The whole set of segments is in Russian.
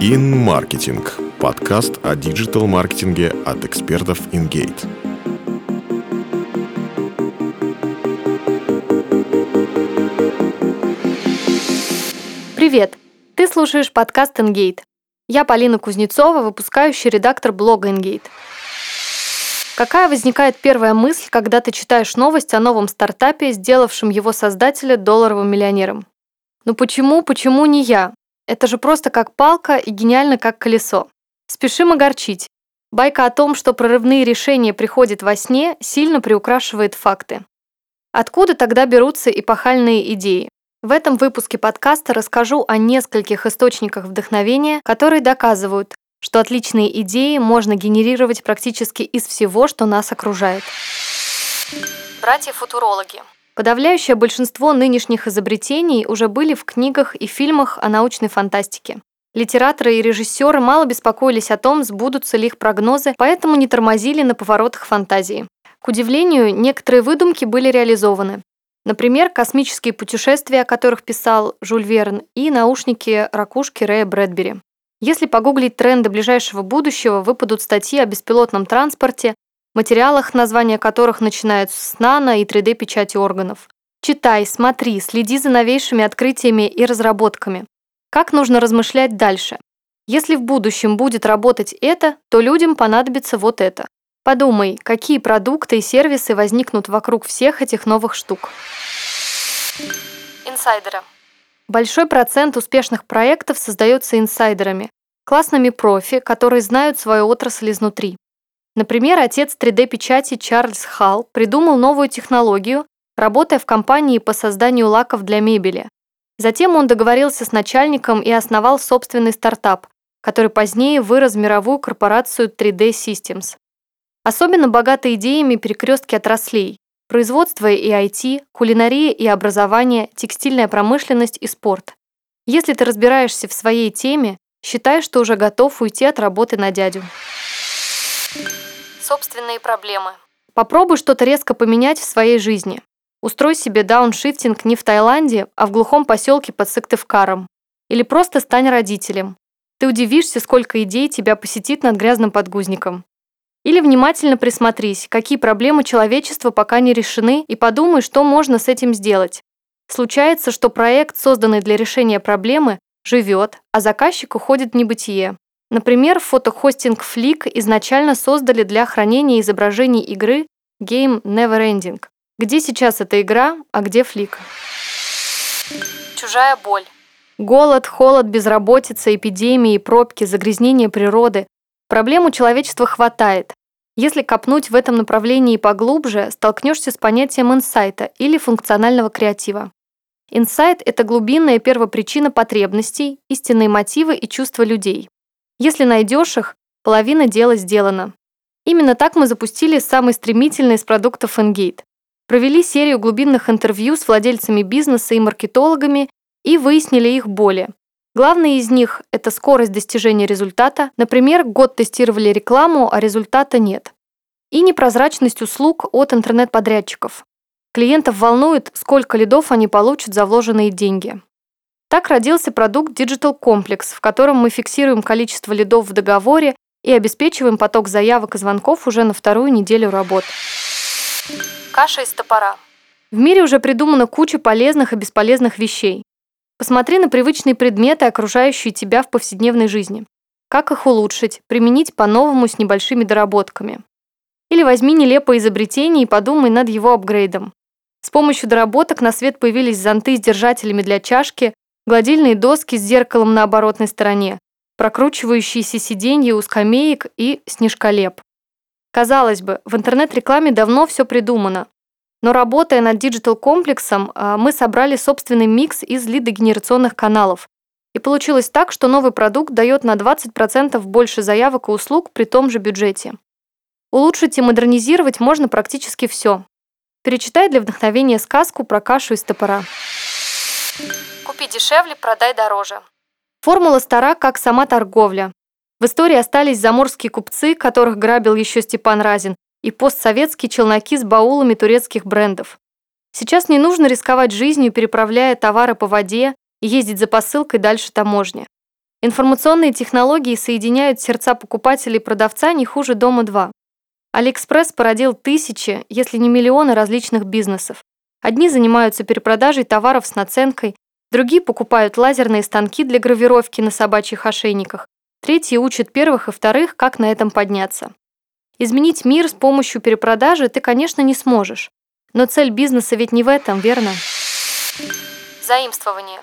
InMarketing – подкаст о диджитал-маркетинге от экспертов InGate. Привет! Ты слушаешь подкаст InGate. Я Полина Кузнецова, выпускающий редактор блога InGate. Какая возникает первая мысль, когда ты читаешь новость о новом стартапе, сделавшем его создателя долларовым миллионером? Ну почему, почему не я? Это же просто как палка и гениально как колесо. Спешим огорчить. Байка о том, что прорывные решения приходят во сне, сильно приукрашивает факты. Откуда тогда берутся эпохальные идеи? В этом выпуске подкаста расскажу о нескольких источниках вдохновения, которые доказывают, что отличные идеи можно генерировать практически из всего, что нас окружает. Братья-футурологи. Подавляющее большинство нынешних изобретений уже были в книгах и фильмах о научной фантастике. Литераторы и режиссеры мало беспокоились о том, сбудутся ли их прогнозы, поэтому не тормозили на поворотах фантазии. К удивлению, некоторые выдумки были реализованы. Например, космические путешествия, о которых писал Жюль Верн, и наушники-ракушки Рэя Брэдбери. Если погуглить тренды ближайшего будущего, выпадут статьи о беспилотном транспорте, материалах, названия которых начинаются с нано и 3D-печати органов. Читай, смотри, следи за новейшими открытиями и разработками. Как нужно размышлять дальше? Если в будущем будет работать это, то людям понадобится вот это. Подумай, какие продукты и сервисы возникнут вокруг всех этих новых штук. Инсайдеры. Большой процент успешных проектов создается инсайдерами, классными профи, которые знают свою отрасль изнутри. Например, отец 3D-печати Чарльз Халл придумал новую технологию, работая в компании по созданию лаков для мебели. Затем он договорился с начальником и основал собственный стартап, который позднее вырос в мировую корпорацию 3D Systems. Особенно богаты идеями перекрестки отраслей – производство и IT, кулинария и образование, текстильная промышленность и спорт. Если ты разбираешься в своей теме, считай, что уже готов уйти от работы на дядю собственные проблемы. Попробуй что-то резко поменять в своей жизни. Устрой себе дауншифтинг не в Таиланде, а в глухом поселке под Сыктывкаром. Или просто стань родителем. Ты удивишься, сколько идей тебя посетит над грязным подгузником. Или внимательно присмотрись, какие проблемы человечества пока не решены, и подумай, что можно с этим сделать. Случается, что проект, созданный для решения проблемы, живет, а заказчик уходит в небытие. Например, фотохостинг Flick изначально создали для хранения изображений игры Game Neverending. Где сейчас эта игра, а где Flick? Чужая боль. Голод, холод, безработица, эпидемии, пробки, загрязнение природы. Проблем у человечества хватает. Если копнуть в этом направлении поглубже, столкнешься с понятием инсайта или функционального креатива. Инсайт – это глубинная первопричина потребностей, истинные мотивы и чувства людей. Если найдешь их, половина дела сделана. Именно так мы запустили самый стремительный из продуктов Engate. Провели серию глубинных интервью с владельцами бизнеса и маркетологами и выяснили их боли. Главные из них – это скорость достижения результата. Например, год тестировали рекламу, а результата нет. И непрозрачность услуг от интернет-подрядчиков. Клиентов волнует, сколько лидов они получат за вложенные деньги. Так родился продукт Digital Complex, в котором мы фиксируем количество лидов в договоре и обеспечиваем поток заявок и звонков уже на вторую неделю работы. Каша из топора. В мире уже придумана куча полезных и бесполезных вещей. Посмотри на привычные предметы, окружающие тебя в повседневной жизни. Как их улучшить, применить по-новому с небольшими доработками. Или возьми нелепое изобретение и подумай над его апгрейдом. С помощью доработок на свет появились зонты с держателями для чашки, гладильные доски с зеркалом на оборотной стороне, прокручивающиеся сиденья у скамеек и снежколеп. Казалось бы, в интернет-рекламе давно все придумано. Но работая над digital-комплексом, а, мы собрали собственный микс из лидогенерационных каналов. И получилось так, что новый продукт дает на 20% больше заявок и услуг при том же бюджете. Улучшить и модернизировать можно практически все. Перечитай для вдохновения сказку про кашу из топора. Купи дешевле, продай дороже. Формула стара, как сама торговля. В истории остались заморские купцы, которых грабил еще Степан Разин, и постсоветские челноки с баулами турецких брендов. Сейчас не нужно рисковать жизнью, переправляя товары по воде и ездить за посылкой дальше таможни. Информационные технологии соединяют сердца покупателя и продавца не хуже Дома-2. Алиэкспресс породил тысячи, если не миллионы различных бизнесов. Одни занимаются перепродажей товаров с наценкой, другие покупают лазерные станки для гравировки на собачьих ошейниках, третьи учат первых и вторых, как на этом подняться. Изменить мир с помощью перепродажи ты, конечно, не сможешь. Но цель бизнеса ведь не в этом, верно? Заимствование.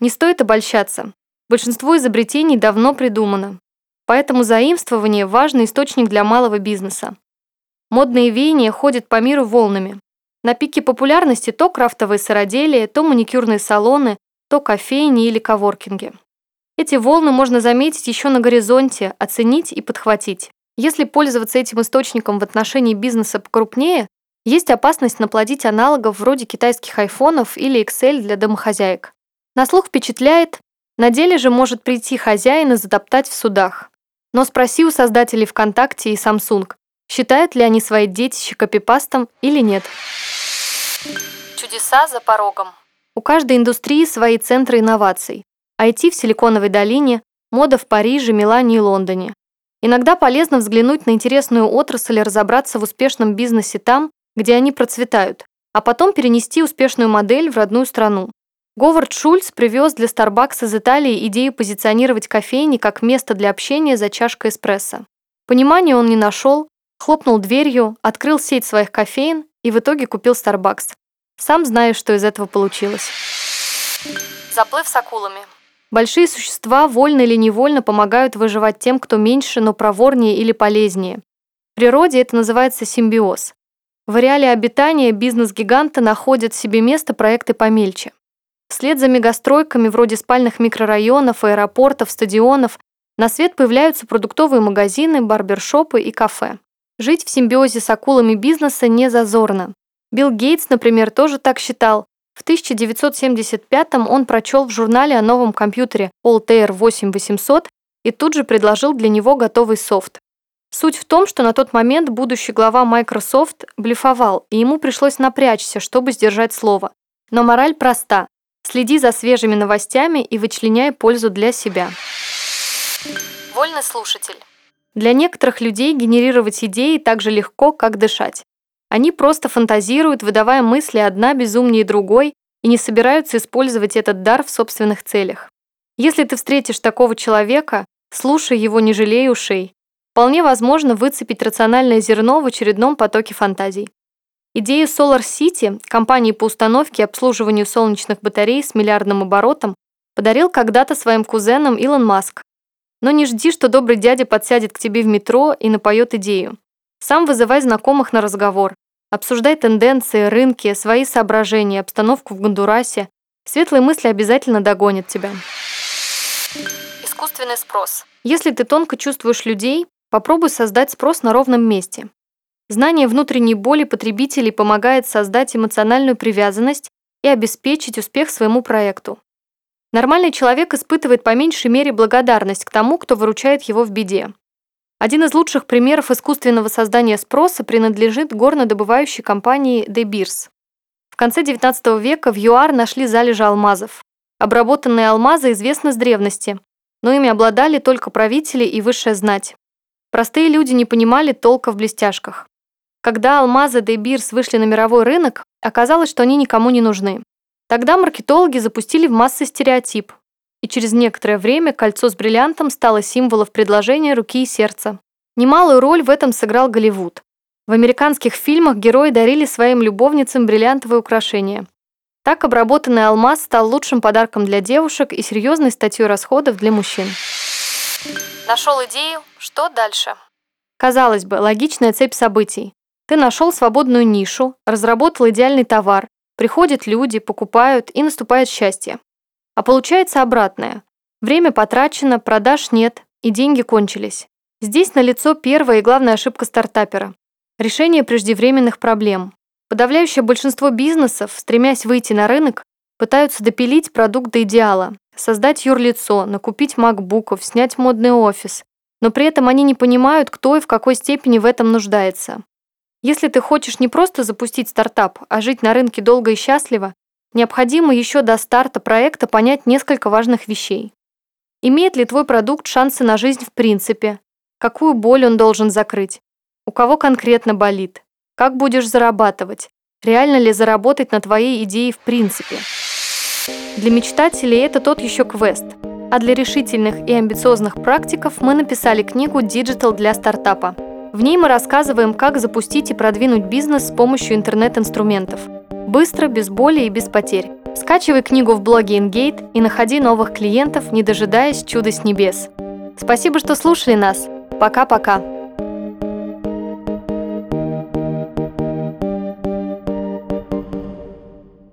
Не стоит обольщаться. Большинство изобретений давно придумано. Поэтому заимствование – важный источник для малого бизнеса. Модные веяния ходят по миру волнами. На пике популярности то крафтовые сыроделия, то маникюрные салоны, то кофейни или коворкинги. Эти волны можно заметить еще на горизонте, оценить и подхватить. Если пользоваться этим источником в отношении бизнеса покрупнее, есть опасность наплодить аналогов вроде китайских айфонов или Excel для домохозяек. На слух впечатляет, на деле же может прийти хозяин и затоптать в судах. Но спроси у создателей ВКонтакте и Samsung, считают ли они свои детище копипастом или нет. Чудеса за порогом. У каждой индустрии свои центры инноваций. IT в Силиконовой долине, мода в Париже, Милане и Лондоне. Иногда полезно взглянуть на интересную отрасль и разобраться в успешном бизнесе там, где они процветают, а потом перенести успешную модель в родную страну. Говард Шульц привез для Starbucks из Италии идею позиционировать кофейни как место для общения за чашкой эспрессо. Понимания он не нашел, хлопнул дверью, открыл сеть своих кофеин и в итоге купил Starbucks. Сам знаю, что из этого получилось. Заплыв с акулами. Большие существа вольно или невольно помогают выживать тем, кто меньше, но проворнее или полезнее. В природе это называется симбиоз. В ареале обитания бизнес-гиганты находят себе место проекты помельче. Вслед за мегастройками вроде спальных микрорайонов, аэропортов, стадионов на свет появляются продуктовые магазины, барбершопы и кафе. Жить в симбиозе с акулами бизнеса не зазорно. Билл Гейтс, например, тоже так считал. В 1975-м он прочел в журнале о новом компьютере Altair 8800 и тут же предложил для него готовый софт. Суть в том, что на тот момент будущий глава Microsoft блефовал, и ему пришлось напрячься, чтобы сдержать слово. Но мораль проста. Следи за свежими новостями и вычленяй пользу для себя. Вольный слушатель. Для некоторых людей генерировать идеи так же легко, как дышать. Они просто фантазируют, выдавая мысли одна безумнее другой, и не собираются использовать этот дар в собственных целях. Если ты встретишь такого человека, слушай его, не жалей ушей. Вполне возможно выцепить рациональное зерно в очередном потоке фантазий. Идею Solar City, компании по установке и обслуживанию солнечных батарей с миллиардным оборотом, подарил когда-то своим кузенам Илон Маск. Но не жди, что добрый дядя подсядет к тебе в метро и напоет идею. Сам вызывай знакомых на разговор. Обсуждай тенденции, рынки, свои соображения, обстановку в Гондурасе. Светлые мысли обязательно догонят тебя. Искусственный спрос. Если ты тонко чувствуешь людей, Попробуй создать спрос на ровном месте. Знание внутренней боли потребителей помогает создать эмоциональную привязанность и обеспечить успех своему проекту. Нормальный человек испытывает по меньшей мере благодарность к тому, кто выручает его в беде. Один из лучших примеров искусственного создания спроса принадлежит горнодобывающей компании De Beers. В конце XIX века в ЮАР нашли залежи алмазов. Обработанные алмазы известны с древности, но ими обладали только правители и высшая знать. Простые люди не понимали толка в блестяшках. Когда алмазы де Бирс вышли на мировой рынок, оказалось, что они никому не нужны. Тогда маркетологи запустили в массы стереотип, и через некоторое время кольцо с бриллиантом стало символом предложения руки и сердца. Немалую роль в этом сыграл Голливуд. В американских фильмах герои дарили своим любовницам бриллиантовые украшения. Так обработанный алмаз стал лучшим подарком для девушек и серьезной статьей расходов для мужчин. Нашел идею, что дальше? Казалось бы, логичная цепь событий. Ты нашел свободную нишу, разработал идеальный товар, приходят люди, покупают и наступает счастье. А получается обратное. Время потрачено, продаж нет и деньги кончились. Здесь налицо первая и главная ошибка стартапера. Решение преждевременных проблем. Подавляющее большинство бизнесов, стремясь выйти на рынок, пытаются допилить продукт до идеала, создать юрлицо, накупить макбуков, снять модный офис, но при этом они не понимают, кто и в какой степени в этом нуждается. Если ты хочешь не просто запустить стартап, а жить на рынке долго и счастливо, необходимо еще до старта проекта понять несколько важных вещей. Имеет ли твой продукт шансы на жизнь в принципе? Какую боль он должен закрыть? У кого конкретно болит? Как будешь зарабатывать? Реально ли заработать на твоей идее в принципе? Для мечтателей это тот еще квест. А для решительных и амбициозных практиков мы написали книгу «Digital для стартапа». В ней мы рассказываем, как запустить и продвинуть бизнес с помощью интернет-инструментов. Быстро, без боли и без потерь. Скачивай книгу в блоге InGate и находи новых клиентов, не дожидаясь чуда с небес. Спасибо, что слушали нас. Пока-пока.